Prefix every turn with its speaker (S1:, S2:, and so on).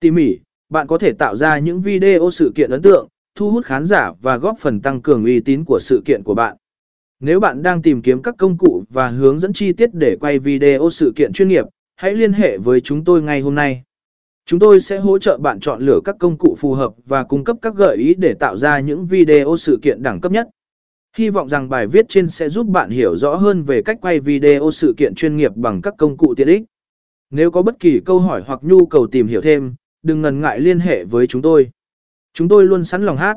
S1: Tỉ mỉ, bạn có thể tạo ra những video sự kiện ấn tượng, thu hút khán giả và góp phần tăng cường uy tín của sự kiện của bạn. Nếu bạn đang tìm kiếm các công cụ và hướng dẫn chi tiết để quay video sự kiện chuyên nghiệp, hãy liên hệ với chúng tôi ngay hôm nay. Chúng tôi sẽ hỗ trợ bạn chọn lựa các công cụ phù hợp và cung cấp các gợi ý để tạo ra những video sự kiện đẳng cấp nhất. Hy vọng rằng bài viết trên sẽ giúp bạn hiểu rõ hơn về cách quay video sự kiện chuyên nghiệp bằng các công cụ tiện ích. Nếu có bất kỳ câu hỏi hoặc nhu cầu tìm hiểu thêm, đừng ngần ngại liên hệ với chúng tôi. Chúng tôi luôn sẵn lòng hát.